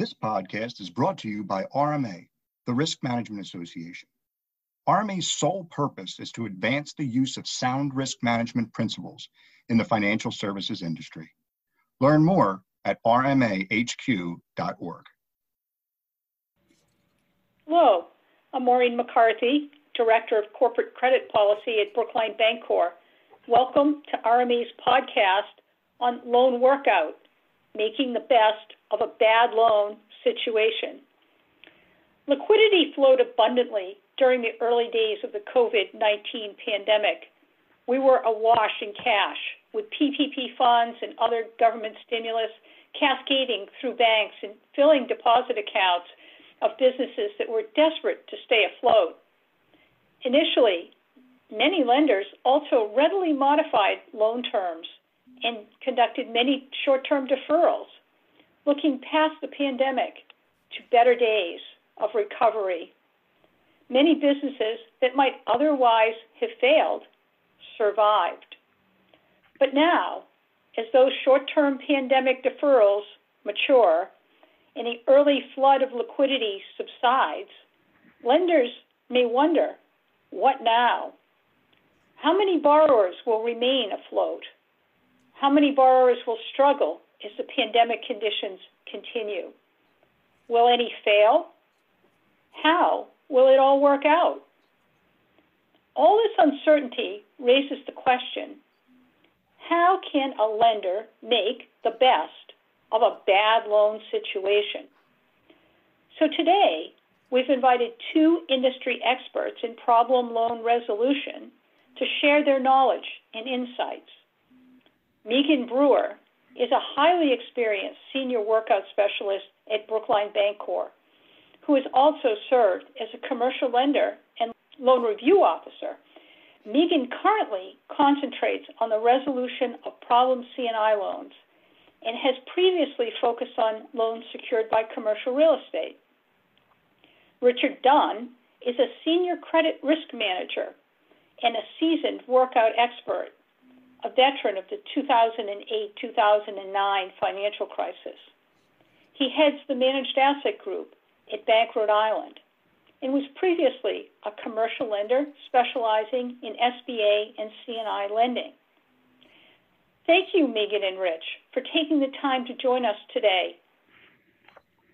This podcast is brought to you by RMA, the Risk Management Association. RMA's sole purpose is to advance the use of sound risk management principles in the financial services industry. Learn more at rmahq.org. Hello, I'm Maureen McCarthy, Director of Corporate Credit Policy at Brookline Bancorp. Welcome to RMA's podcast on loan workout, making the best of a bad loan situation. Liquidity flowed abundantly during the early days of the COVID 19 pandemic. We were awash in cash, with PPP funds and other government stimulus cascading through banks and filling deposit accounts of businesses that were desperate to stay afloat. Initially, many lenders also readily modified loan terms and conducted many short term deferrals looking past the pandemic to better days of recovery. Many businesses that might otherwise have failed survived. But now, as those short term pandemic deferrals mature and the early flood of liquidity subsides, lenders may wonder what now? How many borrowers will remain afloat? How many borrowers will struggle as the pandemic conditions continue? Will any fail? How will it all work out? All this uncertainty raises the question how can a lender make the best of a bad loan situation? So today, we've invited two industry experts in problem loan resolution to share their knowledge and insights. Meghan Breuer is a highly experienced senior workout specialist at Brookline Bancorp, who has also served as a commercial lender and loan review officer. Meghan currently concentrates on the resolution of problem C&I loans and has previously focused on loans secured by commercial real estate. Richard Dunn is a senior credit risk manager and a seasoned workout expert a veteran of the 2008 2009 financial crisis. He heads the managed asset group at Bank Rhode Island and was previously a commercial lender specializing in SBA and C&I lending. Thank you, Meghan and Rich, for taking the time to join us today.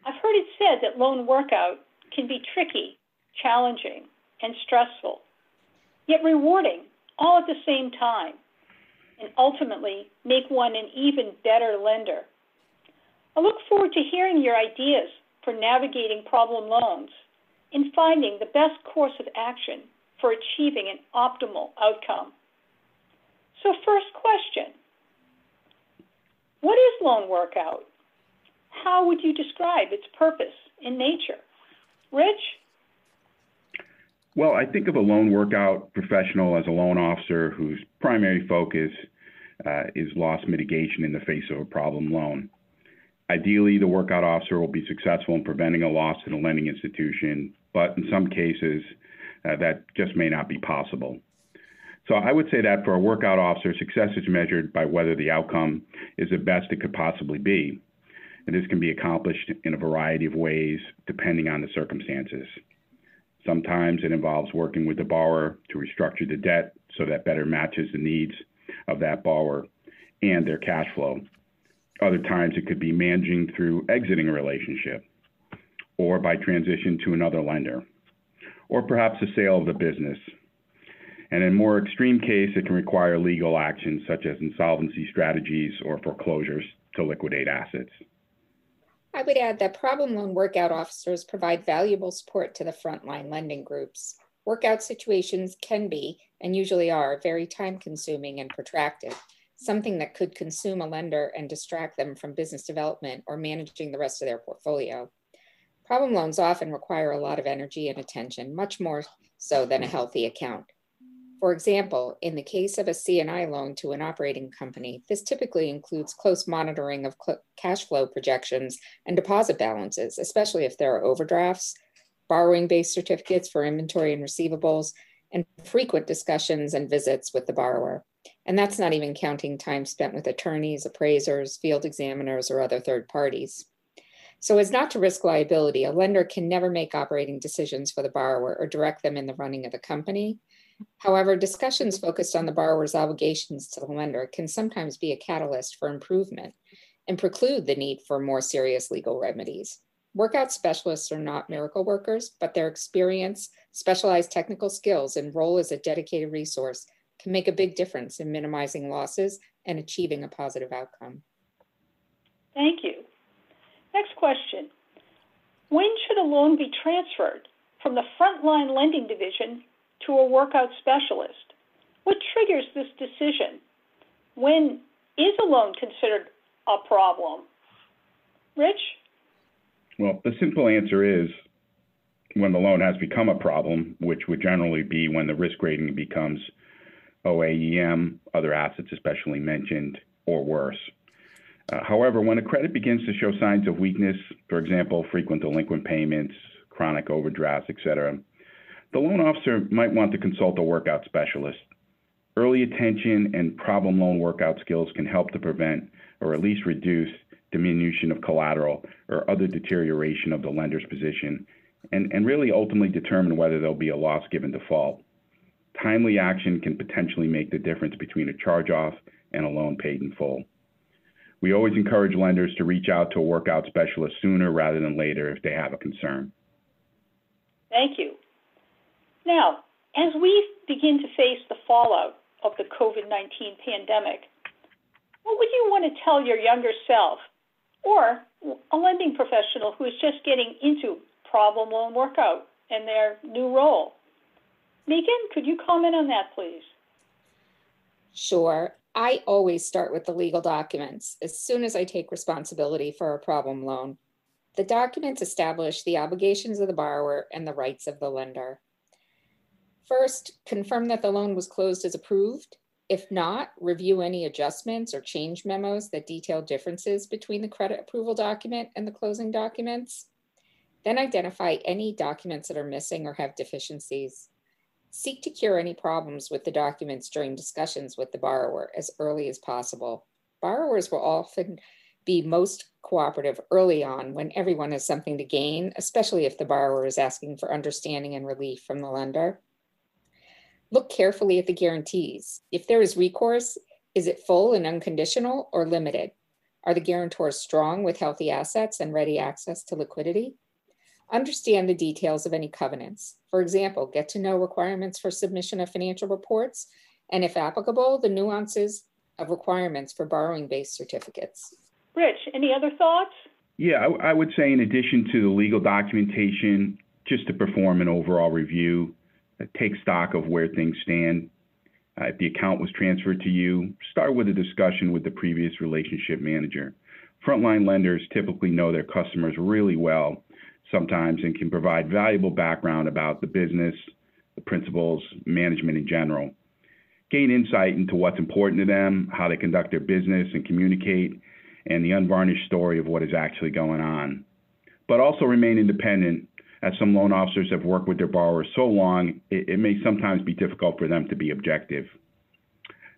I've heard it said that loan workout can be tricky, challenging, and stressful, yet rewarding all at the same time and ultimately make one an even better lender. I look forward to hearing your ideas for navigating problem loans and finding the best course of action for achieving an optimal outcome. So, first question What is loan workout? How would you describe its purpose and nature? Rich? Well, I think of a loan workout professional as a loan officer whose primary focus uh, is loss mitigation in the face of a problem loan. Ideally, the workout officer will be successful in preventing a loss to the lending institution, but in some cases, uh, that just may not be possible. So I would say that for a workout officer, success is measured by whether the outcome is the best it could possibly be. And this can be accomplished in a variety of ways depending on the circumstances. Sometimes it involves working with the borrower to restructure the debt so that better matches the needs of that borrower and their cash flow. Other times it could be managing through exiting a relationship or by transition to another lender, or perhaps the sale of the business. And in more extreme case, it can require legal action such as insolvency strategies or foreclosures to liquidate assets. I would add that problem loan workout officers provide valuable support to the frontline lending groups. Workout situations can be, and usually are, very time consuming and protracted, something that could consume a lender and distract them from business development or managing the rest of their portfolio. Problem loans often require a lot of energy and attention, much more so than a healthy account. For example, in the case of a C&I loan to an operating company, this typically includes close monitoring of cash flow projections and deposit balances, especially if there are overdrafts, borrowing based certificates for inventory and receivables, and frequent discussions and visits with the borrower. And that's not even counting time spent with attorneys, appraisers, field examiners, or other third parties. So, as not to risk liability, a lender can never make operating decisions for the borrower or direct them in the running of the company. However, discussions focused on the borrower's obligations to the lender can sometimes be a catalyst for improvement and preclude the need for more serious legal remedies. Workout specialists are not miracle workers, but their experience, specialized technical skills, and role as a dedicated resource can make a big difference in minimizing losses and achieving a positive outcome. Thank you. Next question. When should a loan be transferred from the frontline lending division to a workout specialist? What triggers this decision? When is a loan considered a problem? Rich? Well, the simple answer is when the loan has become a problem, which would generally be when the risk rating becomes OAEM, other assets especially mentioned, or worse. Uh, however, when a credit begins to show signs of weakness, for example, frequent delinquent payments, chronic overdrafts, etc., the loan officer might want to consult a workout specialist. Early attention and problem loan workout skills can help to prevent or at least reduce diminution of collateral or other deterioration of the lender's position and, and really ultimately determine whether there'll be a loss given default. Timely action can potentially make the difference between a charge off and a loan paid in full. We always encourage lenders to reach out to a workout specialist sooner rather than later if they have a concern. Thank you. Now, as we begin to face the fallout of the COVID 19 pandemic, what would you want to tell your younger self or a lending professional who is just getting into problem loan workout and their new role? Meghan, could you comment on that, please? Sure. I always start with the legal documents as soon as I take responsibility for a problem loan. The documents establish the obligations of the borrower and the rights of the lender. First, confirm that the loan was closed as approved if not, review any adjustments or change memos that detail differences between the credit approval document and the closing documents. Then identify any documents that are missing or have deficiencies. Seek to cure any problems with the documents during discussions with the borrower as early as possible. Borrowers will often be most cooperative early on when everyone has something to gain, especially if the borrower is asking for understanding and relief from the lender. Look carefully at the guarantees. If there is recourse, is it full and unconditional or limited? Are the guarantors strong with healthy assets and ready access to liquidity? Understand the details of any covenants. For example, get to know requirements for submission of financial reports, and if applicable, the nuances of requirements for borrowing based certificates. Rich, any other thoughts? Yeah, I, I would say, in addition to the legal documentation, just to perform an overall review take stock of where things stand. Uh, if the account was transferred to you, start with a discussion with the previous relationship manager. Frontline lenders typically know their customers really well sometimes and can provide valuable background about the business, the principals, management in general. Gain insight into what's important to them, how they conduct their business and communicate, and the unvarnished story of what is actually going on. But also remain independent as some loan officers have worked with their borrowers so long, it, it may sometimes be difficult for them to be objective.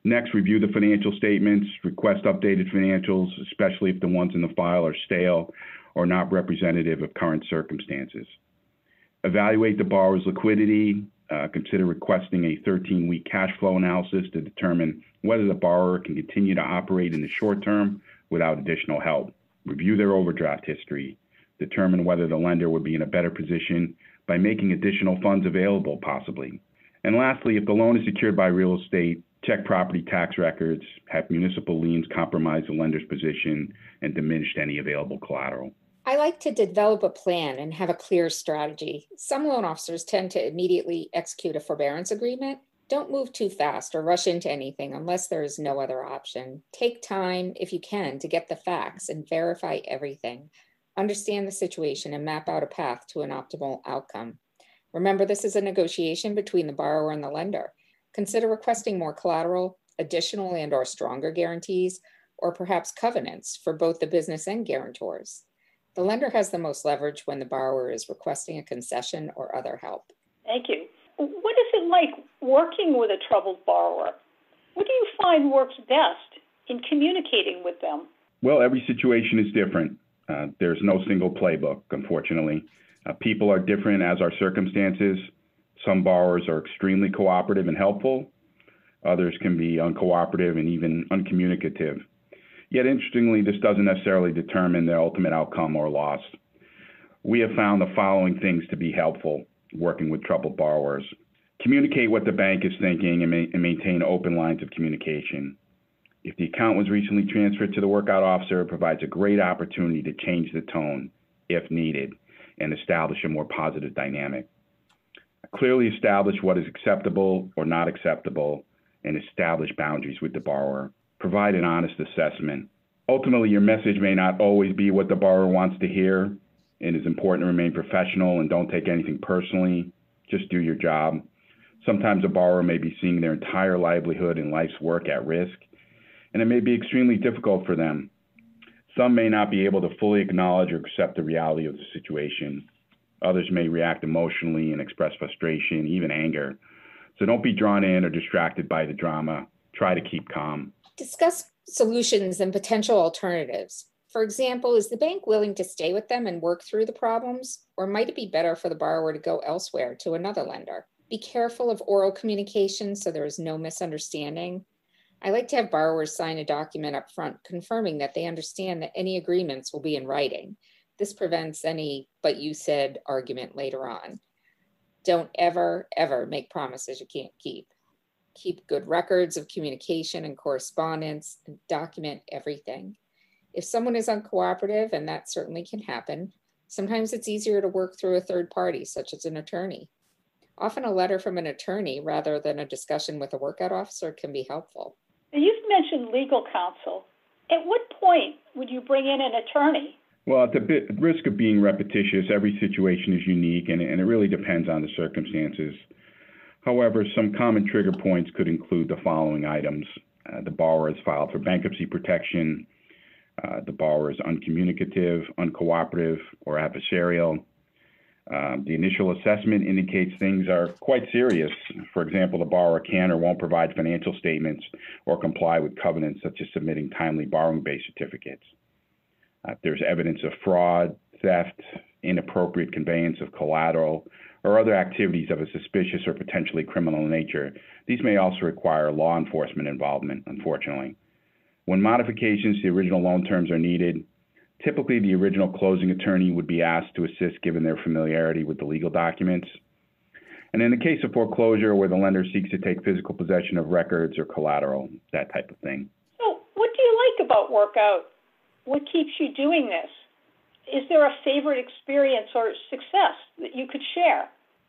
Next, review the financial statements, request updated financials, especially if the ones in the file are stale or not representative of current circumstances. Evaluate the borrower's liquidity. Uh, consider requesting a 13 week cash flow analysis to determine whether the borrower can continue to operate in the short term without additional help. Review their overdraft history determine whether the lender would be in a better position by making additional funds available, possibly. And lastly, if the loan is secured by real estate, check property tax records, have municipal liens compromise the lender's position, and diminished any available collateral. I like to develop a plan and have a clear strategy. Some loan officers tend to immediately execute a forbearance agreement. Don't move too fast or rush into anything unless there is no other option. Take time, if you can, to get the facts and verify everything understand the situation, and map out a path to an optimal outcome. Remember, this is a negotiation between the borrower and the lender. Consider requesting more collateral, additional and or stronger guarantees, or perhaps covenants for both the business and guarantors. The lender has the most leverage when the borrower is requesting a concession or other help. Thank you. What is it like working with a troubled borrower? What do you find works best in communicating with them? Well, every situation is different. Uh, there's no single playbook, unfortunately. Uh, people are different as our circumstances. Some borrowers are extremely cooperative and helpful. Others can be uncooperative and even uncommunicative. Yet, interestingly, this doesn't necessarily determine the ultimate outcome or loss. We have found the following things to be helpful working with troubled borrowers. Communicate what the bank is thinking and, ma- and maintain open lines of communication. If the account was recently transferred to the workout officer, it provides a great opportunity to change the tone if needed and establish a more positive dynamic. Clearly establish what is acceptable or not acceptable and establish boundaries with the borrower. Provide an honest assessment. Ultimately, your message may not always be what the borrower wants to hear. And It is important to remain professional and don't take anything personally. Just do your job. Sometimes a borrower may be seeing their entire livelihood and life's work at risk, and it may be extremely difficult for them. Some may not be able to fully acknowledge or accept the reality of the situation. Others may react emotionally and express frustration, even anger. So don't be drawn in or distracted by the drama. Try to keep calm. Discuss solutions and potential alternatives. For example, is the bank willing to stay with them and work through the problems? Or might it be better for the borrower to go elsewhere to another lender? Be careful of oral communication so there is no misunderstanding. I like to have borrowers sign a document up front confirming that they understand that any agreements will be in writing. This prevents any but you said argument later on. Don't ever, ever make promises you can't keep. Keep good records of communication and correspondence and document everything. If someone is uncooperative, and that certainly can happen, sometimes it's easier to work through a third party, such as an attorney. Often a letter from an attorney rather than a discussion with a workout officer can be helpful. You've mentioned legal counsel. At what point would you bring in an attorney? Well, at the bit, risk of being repetitious, every situation is unique and, and it really depends on the circumstances. However, some common trigger points could include the following items. Uh, the borrower has filed for bankruptcy protection. Uh, the borrower is uncommunicative, uncooperative, or adversarial. Um, the initial assessment indicates things are quite serious. For example, the borrower can or won't provide financial statements or comply with covenants such as submitting timely borrowing base certificates. Uh, there's evidence of fraud, theft, inappropriate conveyance of collateral, or other activities of a suspicious or potentially criminal nature. These may also require law enforcement involvement, unfortunately. When modifications to the original loan terms are needed, Typically, the original closing attorney would be asked to assist given their familiarity with the legal documents. And in the case of foreclosure, where the lender seeks to take physical possession of records or collateral, that type of thing. So, what do you like about workout? What keeps you doing this? Is there a favorite experience or success that you could share?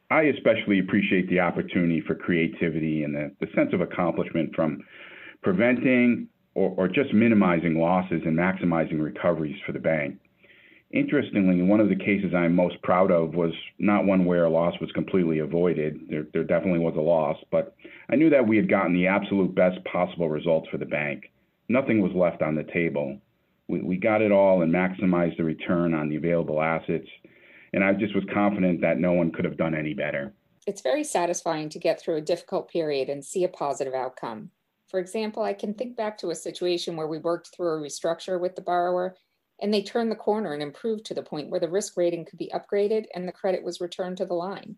I especially appreciate the opportunity for creativity and the, the sense of accomplishment from preventing or, or just minimizing losses and maximizing recoveries for the bank. Interestingly, one of the cases I'm most proud of was not one where a loss was completely avoided. There, there definitely was a loss, but I knew that we had gotten the absolute best possible results for the bank. Nothing was left on the table. We, got it all and maximized the return on the available assets, and I just was confident that no one could have done any better. It's very satisfying to get through a difficult period and see a positive outcome. For example, I can think back to a situation where we worked through a restructure with the borrower and they turned the corner and improved to the point where the risk rating could be upgraded and the credit was returned to the line.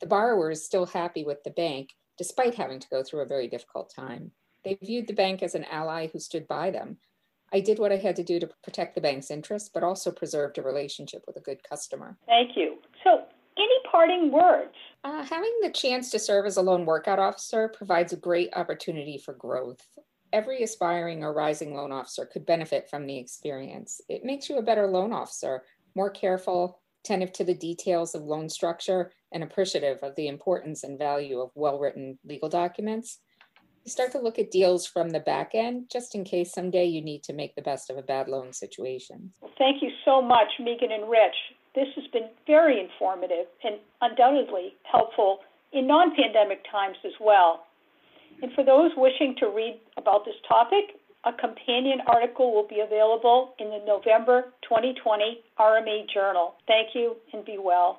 The borrower is still happy with the bank despite having to go through a very difficult time. They viewed the bank as an ally who stood by them. I did what I had to do to protect the bank's interests, but also preserved a relationship with a good customer. Thank you. So, any parting words? Uh, having the chance to serve as a loan workout officer provides a great opportunity for growth. Every aspiring or rising loan officer could benefit from the experience. It makes you a better loan officer, more careful, attentive to the details of loan structure, and appreciative of the importance and value of well written legal documents. Start to look at deals from the back end just in case someday you need to make the best of a bad loan situation. Thank you so much, Meghan and Rich. This has been very informative and undoubtedly helpful in non pandemic times as well. And for those wishing to read about this topic, a companion article will be available in the November 2020 RMA Journal. Thank you and be well.